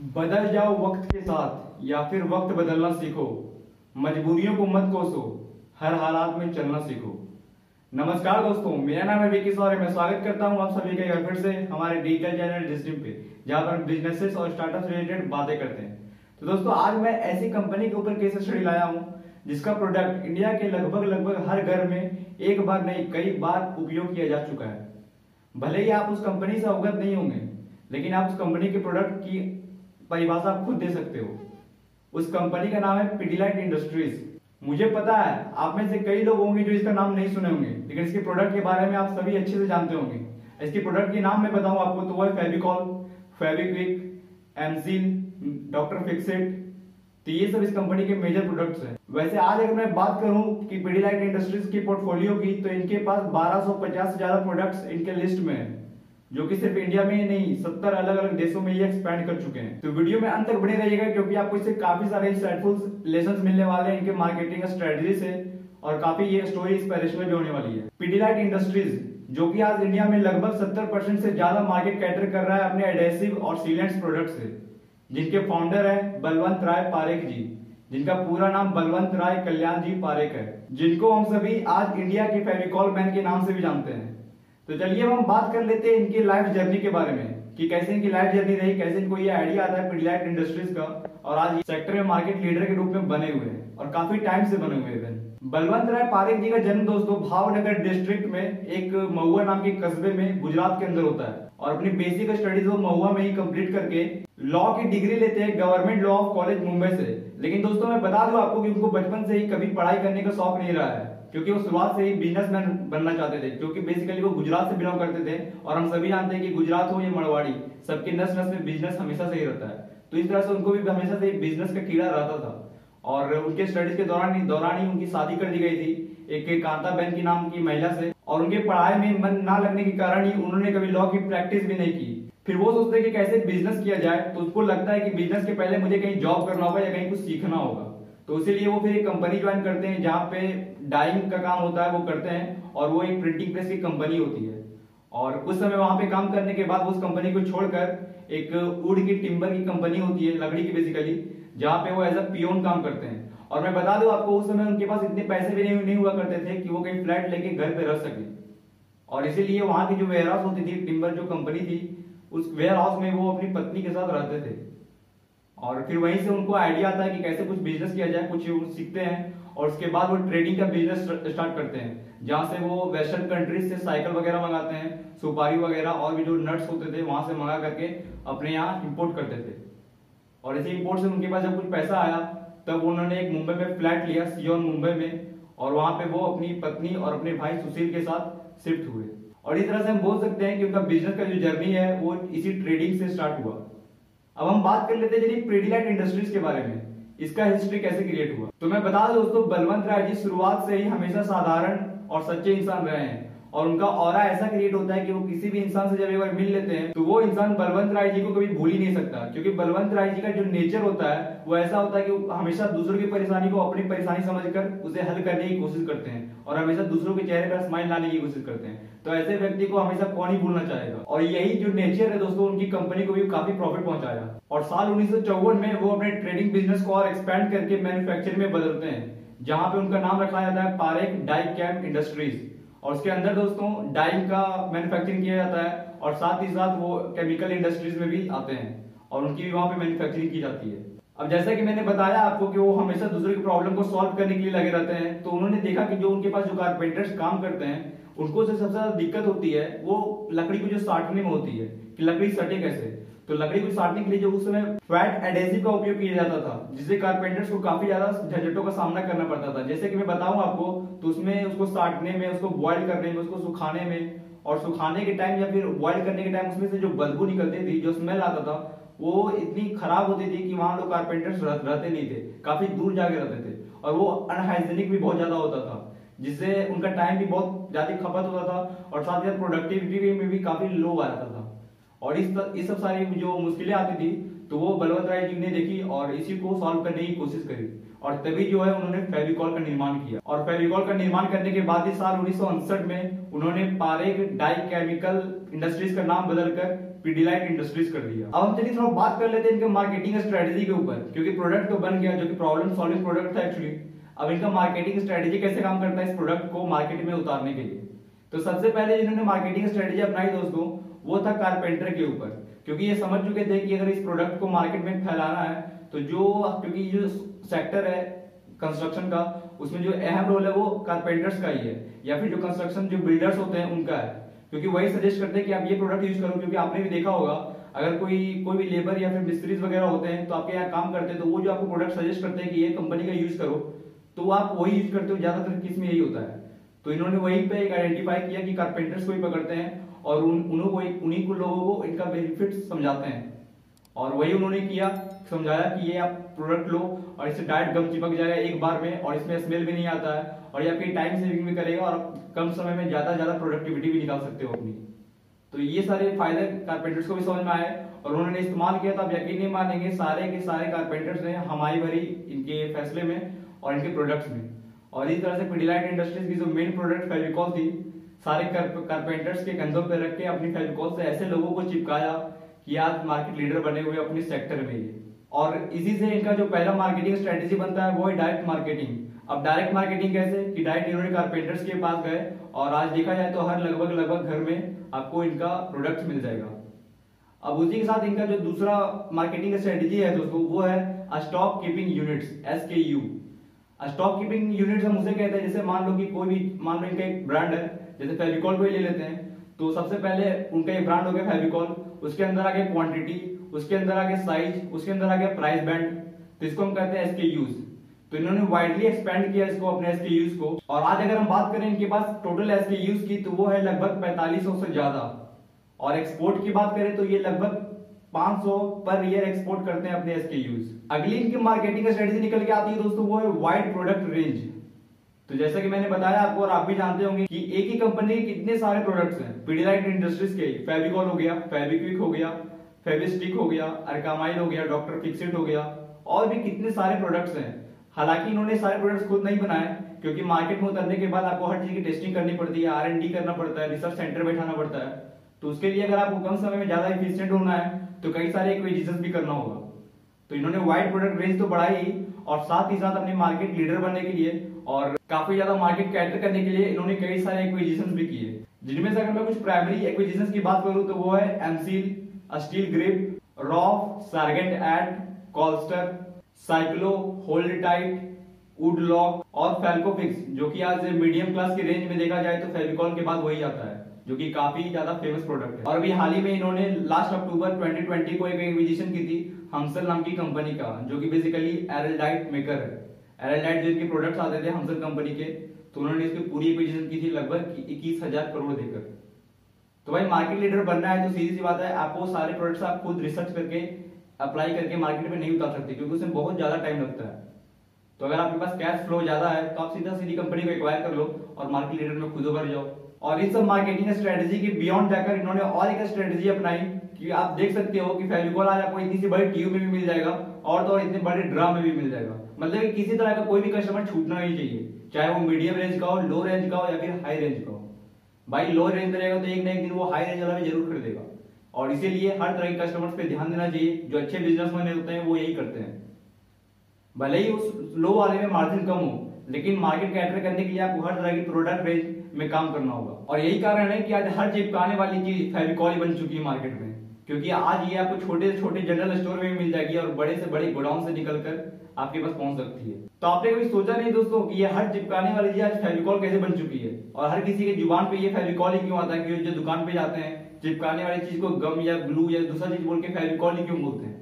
बदल जाओ वक्त के साथ, या फिर वक्त बदलना सीखो। मजबूरियों को मत कोसो, हर हालात में चलना सीखो। नमस्कार दोस्तों, मेरा नाम है विकी सौर, मैं स्वागत करता हूँ आप सभी का फिर से हमारे डिजिटल चैनल डिस्ट्रीम पे, जहाँ पर हम बिजनेसेस और स्टार्टअप रिलेटेड बातें करते हैं। तो दोस्तों, आज मैं ऐसी कंपनी के ऊपर केस स्टडी लाया हूँ, जिसका प्रोडक्ट इंडिया के लगभग लगभग हर घर में एक बार नहीं, कई बार उपयोग किया जा चुका है। भले ही आप उस कंपनी से अवगत नहीं होंगे, लेकिन आप उस कंपनी के प्रोडक्ट की परिभाषा आप खुद दे सकते हो। उस कंपनी का नाम है पिडिलाइट इंडस्ट्रीज़ मुझे पता है, आप में से कई लोग होंगे जो इसका नाम नहीं सुने होंगे, लेकिन इसके प्रोडक्ट के बारे में आप सभी अच्छे से जानते होंगे। इसके प्रोडक्ट के नाम मैं बताऊँ आपको तो वो है फेविकॉल फेविक्विक एमजीन डॉक्टर फिक्सेट तो ये सब इस कंपनी के मेजर प्रोडक्ट्स हैं। वैसे आज अगर मैं बात करूँ कि पिडिलाइट इंडस्ट्रीज़ की पोर्टफोलियो की तो इनके पास 1250 से ज़्यादा प्रोडक्ट्स इनके लिस्ट में है। जो कि सिर्फ़ इंडिया में ही नहीं, सत्तर अलग अलग देशों में ये एक्सपैंड कर चुके हैं। तो वीडियो में अंत तक बने रहिएगा क्योंकि आपको इससे काफ़ी सारे इंसाइटफुल लेसन मिलने वाले हैं। इनके मार्केटिंग स्ट्रेटजी से और काफ़ी ये स्टोरी इंस्पिरेशनल भी होने वाली है। पीडीलाइट इंडस्ट्रीज़ जो कि आज इंडिया में लगभग 70 परसेंट से ज़्यादा मार्केट कैटर कर रहा है अपने एडेसिव और सीलेंट्स प्रोडक्ट से। जिनके फाउंडर है बलवंत राय पारेख जी, जिनका पूरा नाम बलवंत राय कल्याण जी पारेख है, जिनको हम सभी आज इंडिया के फेविकॉल मैन के नाम से भी जानते हैं। तो चलिए हम बात कर लेते हैं इनकी लाइफ जर्नी के बारे में, कि कैसे इनकी लाइफ जर्नी रही, कैसे इनको ये आइडिया आता है पिडलाइट इंडस्ट्रीज़ का, और आज सेक्टर में मार्केट लीडर के रूप में बने हुए हैं, और काफ़ी टाइम से बने हुए हैं बलवंत राय पारेख जी का जन्म दोस्तों, भावनगर डिस्ट्रिक्ट में, एक महुआ नाम के कस्बे में, गुजरात के अंदर होता है। और अपनी बेसिक स्टडीज़ वो महुआ में ही कंप्लीट करके लॉ की डिग्री लेते हैं government law of college Mumbai से। लेकिन दोस्तों, मैं बता दूँ आपको कि उनको बचपन से ही कभी पढ़ाई करने का शौक नहीं रहा है। क्योंकि वो शुरुआत से ही बिजनेसमैन बनना चाहते थे, क्योंकि बेसिकली वो गुजरात से बिलोंग करते थे और हम सभी जानते हैं कि गुजरात हो या मरवाड़ी, सबके नस नस में बिज़नेस हमेशा से ही रहता है। तो इस तरह से उनको भी हमेशा से बिज़नेस का कीड़ा रहता था। और उनके स्टडीज़ के दौरान ही दौरान ही उनकी शादी कर दी गई थी, एक कांता बहन की नाम की महिला से। और उनके पढ़ाई में मन ना लगने के कारण ही उन्होंने कभी लॉ की प्रैक्टिस भी नहीं की। फिर वो सोचते हैं कि कैसे बिज़नेस किया जाए तो उसको लगता है कि बिज़नेस के पहले मुझे कहीं जॉब करना होगा या कहीं कुछ सीखना होगा। तो इसीलिए वो फिर एक कंपनी ज्वाइन करते हैं जहाँ पे डाइंग का काम होता है वो करते हैं और वो एक प्रिंटिंग प्रेस की कंपनी होती है। और उस समय वहाँ पे काम करने के बाद उस कंपनी को छोड़कर एक उड की टिम्बर की कंपनी होती है लकड़ी की बेसिकली जहाँ पे वो एज अ पियोन काम करते हैं। और मैं बता दूँ आपको उस समय उनके पास इतने पैसे भी नहीं, नहीं हुआ करते थे कि वो कहीं फ्लैट लेके घर पे रह सके। और इसीलिए वहाँ की जो वेयर हाउस होती थी टिम्बर जो कंपनी थी उस वेयर हाउस में वो अपनी पत्नी के साथ रहते थे। और फिर वहीं से उनको आइडिया आता है कि कैसे कुछ बिज़नेस किया जाए, कुछ सीखते हैं और उसके बाद वो ट्रेडिंग का बिज़नेस स्टार्ट करते हैं। जहाँ से वो वेस्टर्न कंट्रीज़ से साइकिल वगैरह मंगाते हैं, सुपारी वगैरह और भी जो नट्स होते थे, वहाँ से मंगा करके अपने यहाँ इम्पोर्ट करते थे। और ऐसे इम्पोर्ट से उनके पास जब कुछ पैसा आया, तब उन्होंने एक मुंबई में फ्लैट लिया, सियोन, मुंबई में। और वहाँ पे वो अपनी पत्नी और अपने भाई सुशील के साथ शिफ्ट हुए। और इस तरह से हम बोल सकते हैं कि उनका बिज़नेस का जो जर्नी है, वो इसी ट्रेडिंग से स्टार्ट हुआ। अब हम बात कर लेते हैं प्रेडिलाइट इंडस्ट्रीज़ के बारे में। इसका हिस्ट्री कैसे क्रिएट हुआ? तो मैं बता दोस्तों, बलवंत राय जी शुरुआत से ही हमेशा साधारण और सच्चे इंसान रहे हैं। और उनका और ऐसा क्रिएट होता है कि वो किसी भी इंसान से जब एक बार मिल लेते हैं तो वो इंसान बलवंत राय जी को कभी भूल ही नहीं सकता। क्योंकि बलवंत राय जी का जो नेचर होता है, वो ऐसा होता है कि हमेशा दूसरों की परेशानी को अपनी परेशानी समझकर उसे हल करने की कोशिश करते हैं और हमेशा दूसरों के चेहरे पर स्माइल लाने की कोशिश करते हैं। तो ऐसे व्यक्ति को हमेशा कौन ही भूलना चाहेगा? और यही जो नेचर है दोस्तों, उनकी कंपनी को भी काफ़ी प्रॉफिट पहुँचाया। और साल उन्नीस सौ चौवन में वो अपने ट्रेडिंग बिज़नेस को और एक्सपैंड करके मैन्युफैक्चरिंग में बदलते हैं, जहाँ पे उनका नाम रखा जाता है पारेख डाई कैम्प इंडस्ट्रीज़ और उसके अंदर दोस्तों डाइंग का मैन्युफैक्चरिंग किया जाता है और साथ ही साथ वो केमिकल इंडस्ट्रीज़ में भी आते हैं और उनकी भी वहाँ पे मैन्युफैक्चरिंग की जाती है। अब जैसा कि मैंने बताया आपको कि वो हमेशा दूसरे की प्रॉब्लम को सॉल्व करने के लिए लगे रहते हैं तो उन्होंने देखा कि जो उनके पास जो कारपेंटर्स काम करते हैं, उनको जो सबसे ज़्यादा दिक्कत होती है, वो लकड़ी को जो साटने में होती है, कि लकड़ी सटे कैसे? तो लकड़ी को साटने के लिए जो उस समय फैट एडेसिव का उपयोग किया जाता था, जिससे कारपेंटर्स को काफ़ी ज़्यादा झंझटों का सामना करना पड़ता था। जैसे कि मैं बताऊँ आपको तो उसमें उसको साटने में, उसको बॉइल करने में, उसको सुखाने में और सुखाने के टाइम या फिर बॉइल करने के टाइम उसमें से जो बदबू निकलती थी, जो स्मेल आता था, वो इतनी खराब होती थी कि वहाँ लोग कारपेंटर्स रहते नहीं थे। काफ़ी दूर जाके रहते थे और वो अनहाइजेनिक भी बहुत ज़्यादा होता था, जिससे उनका टाइम भी बहुत ज़्यादा खपत होता था और साथ ही साथ प्रोडक्टिविटी में भी काफ़ी लो आ जाता था। और इस इस सब सारी जो मुश्किलें आती थी तो वो बलवंत राय जी ने देखी और इसी को सॉल्व करने की कोशिश करी। और तभी जो है उन्होंने फेविकॉल का निर्माण किया। और फेविकॉल का निर्माण करने के बाद ही साल उन्नीस में उन्होंने पारेग डाई केमिकल इंडस्ट्रीज़ का नाम बदलकर पीडीलाइट इंडस्ट्रीज़ कर दिया अब हम चलिए थोड़ा बात कर लेते हैं इनके मार्केटिंग स्ट्रेटेजी के ऊपर, क्योंकि प्रोडक्ट तो बन गया, जो कि प्रॉब्लम सॉल्विंग प्रोडक्ट था एक्चुअली अब इनका मार्केटिंग स्ट्रेटेजी कैसे काम करता है इस प्रोडक्ट को मार्केट में उतारने के लिए? तो सबसे पहले जिन्होंने मार्केटिंग स्ट्रेटेजी अपनाई दोस्तों वो था कारपेंटर के ऊपर। क्योंकि ये समझ चुके थे कि अगर इस प्रोडक्ट को मार्केट में फैलाना है तो जो, क्योंकि जो सेक्टर है कंस्ट्रक्शन का, उसमें जो अहम रोल है वो कारपेंटर्स का ही है। या फिर जो कंस्ट्रक्शन जो बिल्डर्स होते हैं, उनका है। क्योंकि वही सजेस्ट करते हैं कि आप ये प्रोडक्ट यूज़ करो, क्योंकि आपने भी देखा होगा, अगर कोई कोई भी लेबर या फिर मिस्त्रीज वगैरह होते हैं तो आपके यहाँ काम करते हैं तो वो जो आपको प्रोडक्ट सजेस्ट करते हैं कि ये कंपनी का यूज़ करो तो आप वही यूज़ करते हो, ज़्यादातर किसमें यही होता है। तो इन्होंने वहीं पे एक आइडेंटिफाई किया कि कारपेंटर्स को ही पकड़ते हैं और उन उन्होंने उन्हीं को लोगों को इनका बेनिफिट समझाते हैं। और वही उन्होंने किया, समझाया कि ये आप प्रोडक्ट लो और इससे डायरेक्ट गम चिपक जाएगा एक बार में और इसमें स्मेल भी नहीं आता है और ये आपकी टाइम सेविंग भी करेगा और कम समय में ज़्यादा ज़्यादा प्रोडक्टिविटी भी निकाल सकते हो अपनी। तो ये सारे फ़ायदे कारपेंटर्स को भी समझ में आए और उन्होंने इस्तेमाल किया तो आप यकीन नहीं मानेंगे, सारे के सारे कारपेंटर्स ने हमारी भरी इनके फैसले में और इनके प्रोडक्ट्स में। और इस तरह से पिडिलाइट इंडस्ट्रीज़ की जो मेन प्रोडक्ट फेविकॉल थी सारे कारपेंटर्स के कंधों पर रख के अपनी फेविकॉल से ऐसे लोगों को चिपकाया कि आज मार्केट लीडर बने हुए अपने सेक्टर में और इसी से इनका जो पहला मार्केटिंग स्ट्रेटेजी बनता है, वो है डायरेक्ट मार्केटिंग अब डायरेक्ट मार्केटिंग कैसे? कि डायरेक्ट इन्होंने कारपेंटर्स के पास गए और आज देखा जाए तो हर लगभग लगभग घर में आपको इनका प्रोडक्ट मिल जाएगा। अब उसी के साथ इनका जो दूसरा मार्केटिंग स्ट्रेटेजी है दोस्तों, वो है stock keeping units S K U stock keeping units हम उसे कहते हैं, जैसे मान लो कि कोई भी मान लो इनका एक ब्रांड है जैसे फेविकॉल को ही ले लेते हैं। तो सबसे पहले उनका एक ब्रांड हो गया फेविकॉल। उसके अंदर आ गया क्वांटिटी उसके अंदर आ गया साइज़ उसके अंदर आ गया प्राइस बैंड तो इसको हम कहते हैं एस के यूज़ तो इन्होंने वाइडली एक्सपेंड किया इसको, अपने एस के यूज़ को। और आज अगर हम बात करें इनके पास टोटल एस के यूज़ की तो वो है लगभग पैंतालीस से ज़्यादा। और एक्सपोर्ट की बात करें तो ये लगभग 500 पर ईयर एक्सपोर्ट करते हैं अपने एसके यूज़ अगली इनकी मार्केटिंग स्ट्रेटेजी निकल के आती है दोस्तों, वो है वाइड प्रोडक्ट रेंज तो जैसा कि मैंने बताया आपको और आप भी जानते होंगे कि एक ही कंपनी के कितने सारे प्रोडक्ट्स हैं? पीडीलाइट इंडस्ट्रीज़ के फेविकॉल हो गया फेविक्विक हो गया फेविस्टिक हो गया अर्कामाइल हो गया डॉक्टर फिक्सिट हो गया, और भी कितने सारे प्रोडक्ट्स हैं? हालाँकि इन्होंने सारे प्रोडक्ट्स खुद नहीं बनाए, क्योंकि मार्केट में उतरने के बाद आपको हर चीज़ की टेस्टिंग करनी पड़ती है आर करना पड़ता है रिसर्च सेंटर बैठाना पड़ता है। तो उसके लिए अगर आपको कम समय में ज़्यादा इफिशियंट होना है तो कई सारे एक्विजिशन भी करना होगा। तो इन्होंने वाइड प्रोडक्ट रेंज तो बढ़ाई, और साथ ही साथ अपने मार्केट लीडर बनने के लिए और काफ़ी ज़्यादा मार्केट कैटर करने के लिए इन्होंने कई सारे एक्विजिशन भी किए। जिनमें से अगर मैं कुछ प्राइमरी एक्विजिशन की बात करूँ तो वो है M Seal Steelgrip Roff Sargent Art कॉल्स्टर Cyclo hold tight वुडलॉक और फेल्कोफिक्स जो कि आज मीडियम क्लास की रेंज में देखा जाए तो फेविकॉल के बाद वही आता है, जो कि काफ़ी ज़्यादा फ़ेमस प्रोडक्ट है। और अभी हाल ही में इन्होंने लास्ट अक्टूबर 2020 को एक एक्विजिशन की थी हमसल नाम की कंपनी का, जो कि बेसिकली एरलडाइट मेकर है। एरलडाइट जो इनके प्रोडक्ट्स आते थे हमसल कंपनी के तो उन्होंने इसकी पूरी एक्विजिशन की थी लगभग इक्कीस हज़ार करोड़ देकर। तो भाई मार्केट लीडर बनना है तो सीधी सी बात है आपको सारे प्रोडक्ट्स आप खुद रिसर्च करके अप्लाई करके मार्केट में नहीं उतार सकते, क्योंकि उसमें बहुत ज़्यादा टाइम लगता है। तो अगर आपके पास कैश फ्लो ज़्यादा है तो आप सीधा सीधी कंपनी को एक्वायर कर लो और मार्केट लीडर में खुद उभर जाओ। और इस सब मार्केटिंग स्ट्रेटेजी के बियॉन्ड जाकर इन्होंने और एक स्ट्रेटेजी अपनाई कि आप देख सकते हो कि फेविकॉल आज आपको इतनी सी बड़ी ट्यूब में भी मिल जाएगा और तो और इतने बड़े ड्रम में भी मिल जाएगा। मतलब कि किसी तरह का कोई भी कस्टमर छूटना नहीं चाहिए। चाहे वो मीडियम रेंज का हो लो रेंज का हो या फिर हाई रेंज का हो। भाई लो रेंज में रहेगा तो एक ना एक दिन वो हाई रेंज वाला भी ज़रूर खरीदेगा और इसीलिए हर तरह के कस्टमर्स पे ध्यान देना चाहिए। जो अच्छे बिजनेसमैन होते हैं, वो यही करते हैं। भले ही उस लो वाले में मार्जिन कम हो, लेकिन मार्केट कैटर करने के लिए आपको हर तरह की प्रोडक्ट रेंज में काम करना होगा। और यही कारण है कि आज हर चिपकाने वाली चीज़ फेविकॉल बन चुकी है मार्केट में। क्योंकि आज ये आपको छोटे से छोटे जनरल स्टोर में मिल जाएगी और बड़े से बड़े गोडाउन से निकलकर आपके पास पहुँच सकती है। तो आपने कभी सोचा नहीं दोस्तों कि ये हर चिपकाने वाली चीज़ आज फेविकॉल कैसे बन चुकी है? और हर किसी के ज़ुबान पे ये फेविकॉल ही क्यों आता है कि जो दुकान पे जाते हैं, चिपकाने वाली चीज़ को गम या ग्लू या दूसरा चीज़ बोल के फेविकॉल ही क्यों बोलते हैं?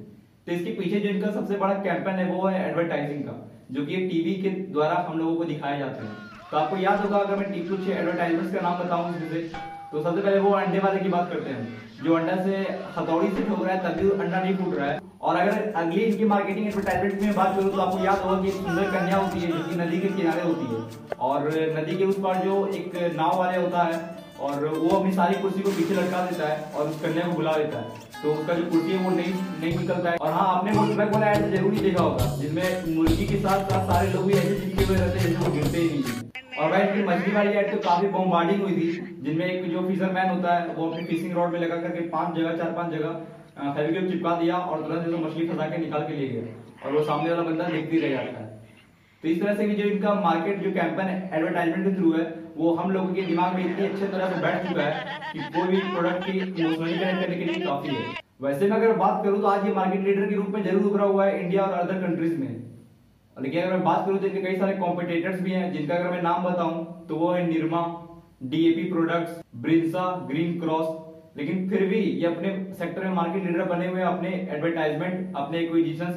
तो इसके पीछे जो इनका सबसे बड़ा कैंपेन है वो है एडवर्टाइजिंग का, जो कि टीवी के द्वारा हम लोगों को दिखाया जाता है। तो आपको याद होगा, अगर मैं कुछ एडवर्टाइजमेंट का नाम बताऊँ तो सबसे पहले वो अंडे वाले की बात करते हैं। जो अंडा से हथौड़ी से ठोक रहा है, तभी अंडा नहीं फूट रहा है। और अगर अगली इनकी मार्केटिंग एडवर्टाइजमेंट में बात करूँ तो आपको याद होगा कि सुंदर कन्या होती है, जो कि नदी के किनारे होती है। और नदी के उस पार जो एक नाव वाले होता है और वो अपनी सारी कुर्सी को पीछे लटका देता है और उस कन्या को बुला देता है। तो उसका जो कुर्सी है वो नहीं नहीं निकलता है। और हाँ आपने वो ट्रक वाला ऐड ज़रूर ही देखा होगा जिसमें मुर्गी के साथ साथ सारे लोग भी ऐसे चिपके हुए रहते हैं वो गिरते ही नहीं और भाई इनकी मछली वाली ऐड तो काफ़ी बॉम्बार्डिंग हुई थी, जिनमें एक जो फिशरमैन होता है, वो अपनी फिशिंग रॉड में लगा करके पाँच जगह, चार पाँच जगह फेविक्विक चिपका दिया और तुरंत जो मछली फंसा के निकाल के ले गया। और वो सामने वाला बंदा देखते रह जाता है। तो इस तरह से भी जो इनका मार्केट जो कैंपेन एडवर्टाइजमेंट के थ्रू है वो हम लोगों के दिमाग में इतनी अच्छे तरह से बैठ चुका है कि कोई भी प्रोडक्ट की इमोशनली कनेक्ट करने के लिए काफ़ी है। वैसे मैं अगर बात करूँ तो आज ये मार्केट लीडर के रूप में ज़रूर उभरा हुआ है इंडिया और अदर कंट्रीज़ में। लेकिन अगर मैं बात करूँ तो इनके कई सारे कॉम्पिटेटर्स भी हैं, जिनका अगर मैं नाम बताऊँ तो वो है निर्मा डीएपी प्रोडक्ट्स ब्रिंसा ग्रीन क्रॉस लेकिन फिर भी ये अपने सेक्टर में मार्केट लीडर बने हुए अपने एडवर्टाइजमेंट अपने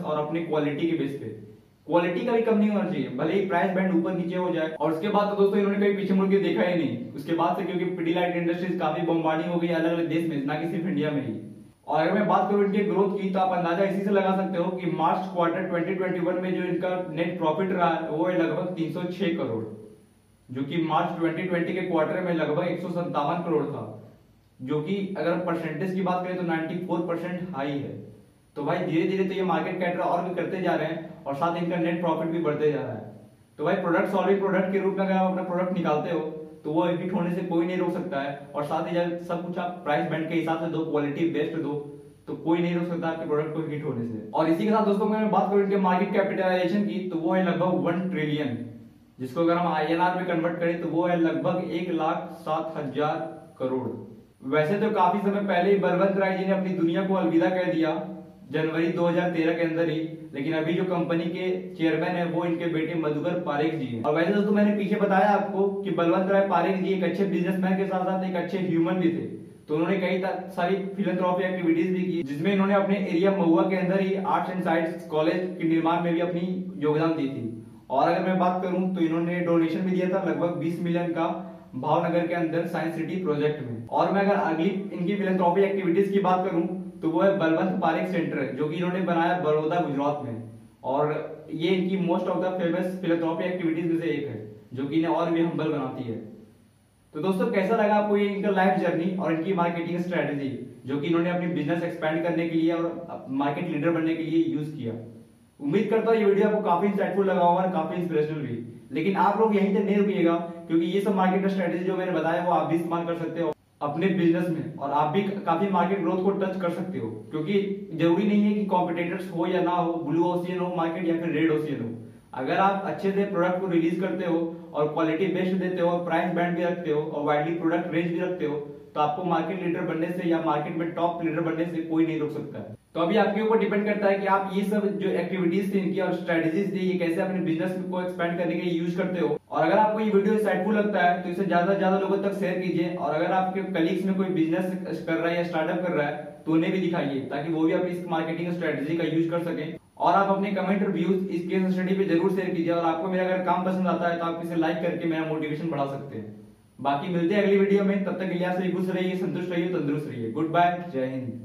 और अपने क्वालिटी के बेस पे। क्वालिटी का भी कम नहीं होना चाहिए, भले ही प्राइस बैंड ऊपर नीचे हो जाए। और उसके बाद तो दोस्तों इन्होंने कभी पीछे मुड़ के देखा ही नहीं। उसके बाद से क्योंकि पिडीलाइट इंडस्ट्रीज़ काफ़ी बम्बार्डिंग हो गई अलग अलग देश में, ना कि सिर्फ़ इंडिया में ही। और अगर मैं बात करूँ इनके ग्रोथ की तो आप अंदाज़ा इसी से लगा सकते हो कि मार्च क्वार्टर 2021 में जो इनका नेट प्रॉफिट रहा, वो है लगभग 306 करोड़। जो कि मार्च 2020 के क्वार्टर में लगभग एक सौ सत्तावन करोड़ था। जो कि अगर परसेंटेज की बात करें तो 94 परसेंट हाई है। तो भाई धीरे धीरे तो ये मार्केट कैटर और भी करते जा रहे हैं। और साथ इनका नेट प्रॉफिट भी बढ़ते जा रहा है। तो भाई प्रोडक्ट सॉलिड प्रोडक्ट के रूप में अगर आप अपना प्रोडक्ट निकालते हो तो वो हिट होने से कोई नहीं रोक सकता है। और साथ ही सब कुछ आप प्राइस बैंड के हिसाब से दो क्वालिटी बेस्ट दो तो कोई नहीं रोक सकता आपके प्रोडक्ट को हिट होने से। और इसी के साथ दोस्तों मैं बात करूँ इनके मार्केट कैपिटलाइजेशन की तो वो है लगभग वन ट्रिलियन जिसको अगर हम आईएनआर में कन्वर्ट करें तो वो है लगभग एक लाख सात हज़ार करोड़। वैसे तो काफ़ी समय पहले ही बलवंत राय जी ने अपनी दुनिया को अलविदा कह दिया, जनवरी 2013 के अंदर ही। लेकिन अभी जो कंपनी के चेयरमैन है, वो इनके बेटे मधुकर पारेख जी हैं। और वैसे दोस्तों मैंने पीछे बताया आपको कि बलवंत राय पारेख जी एक अच्छे बिजनेसमैन के साथ साथ एक अच्छे ह्यूमन भी थे। तो उन्होंने कई सारी फिलंथ्रॉपी एक्टिविटीज़ भी की, जिसमें इन्होंने अपने एरिया महुआ के अंदर ही आर्ट्स एंड साइंस कॉलेज के निर्माण में भी अपनी योगदान दी थी। और अगर मैं बात करूँ तो इन्होंने डोनेशन भी दिया था लगभग 20 मिलियन का भावनगर के अंदर साइंस सिटी प्रोजेक्ट में। और मैं अगर अगली इनकी फिलंथ्रॉपी एक्टिविटीज़ की बात करूँ तो वो है बलवंत पारिक सेंटर, जो कि इन्होंने बनाया बड़ौदा गुजरात में। और ये इनकी most of the famous philanthropy activities में से एक है, जो कि इन्हें और भी हम्बल बनाती है। तो दोस्तों, कैसा लगा आपको ये इनका लाइफ जर्नी और इनकी मार्केटिंग स्ट्रेटेजी जो कि इन्होंने अपनी बिज़नेस एक्सपेंड करने के लिए और मार्केट लीडर बनने के लिए यूज़ किया? उम्मीद करता हूँ ये वीडियो आपको काफ़ी इंसाइटफुल लगा होगा और काफ़ी इंस्पिरेशनल भी। लेकिन आप लोग यहीं तक नहीं रुकिएगा, क्योंकि ये सब मार्केट स्ट्रेटेजी जो मैंने बताया, वो आप भी इस्तेमाल कर सकते हो। अपने बिज़नेस में, और आप भी काफ़ी मार्केट ग्रोथ को टच कर सकते हो, क्योंकि ज़रूरी नहीं है कि कॉम्पिटेटर्स हो या ना हो ब्लू ओशियन हो मार्केट या फिर रेड ओशियन हो। अगर आप अच्छे से प्रोडक्ट को रिलीज़ करते हो, और क्वालिटी बेस्ट देते हो, और प्राइस बैंड भी रखते हो, और वाइडली प्रोडक्ट रेंज भी रखते हो तो आपको मार्केट लीडर बनने से या मार्केट में टॉप लीडर बनने से कोई नहीं रोक सकता। है तो अभी आपके ऊपर डिपेंड करता है कि आप ये सब जो एक्टिविटीज़ थी इनकी और स्ट्रेटेजीज थी, ये कैसे अपने बिज़नेस को एक्सपेंड करने के लिए यूज़ करते हो? और अगर आपको ये वीडियो इंसाइटफुल लगता है तो इसे ज़्यादा से ज़्यादा लोगों तक शेयर कीजिए। और अगर आपके कलीग्स में कोई बिज़नेस कर रहा है या स्टार्टअप कर रहा है तो उन्हें भी दिखाइए, ताकि वो भी अपनी इस मार्केटिंग स्ट्रेटेजी का यूज़ कर सके। और आप अपने कमेंट रिव्यूज़ इस केस स्टडी पे ज़रूर शेयर कीजिए। और आपको मेरा अगर काम पसंद आता है तो आप इसे लाइक करके मेरा मोटिवेशन बढ़ा सकते हैं। बाकी मिलते हैं अगली वीडियो में। तब तक आप सभी खुश रहिए, संतुष्ट रहिए, तंदुरुस्त रहिए। गुड बाय जय हिंद।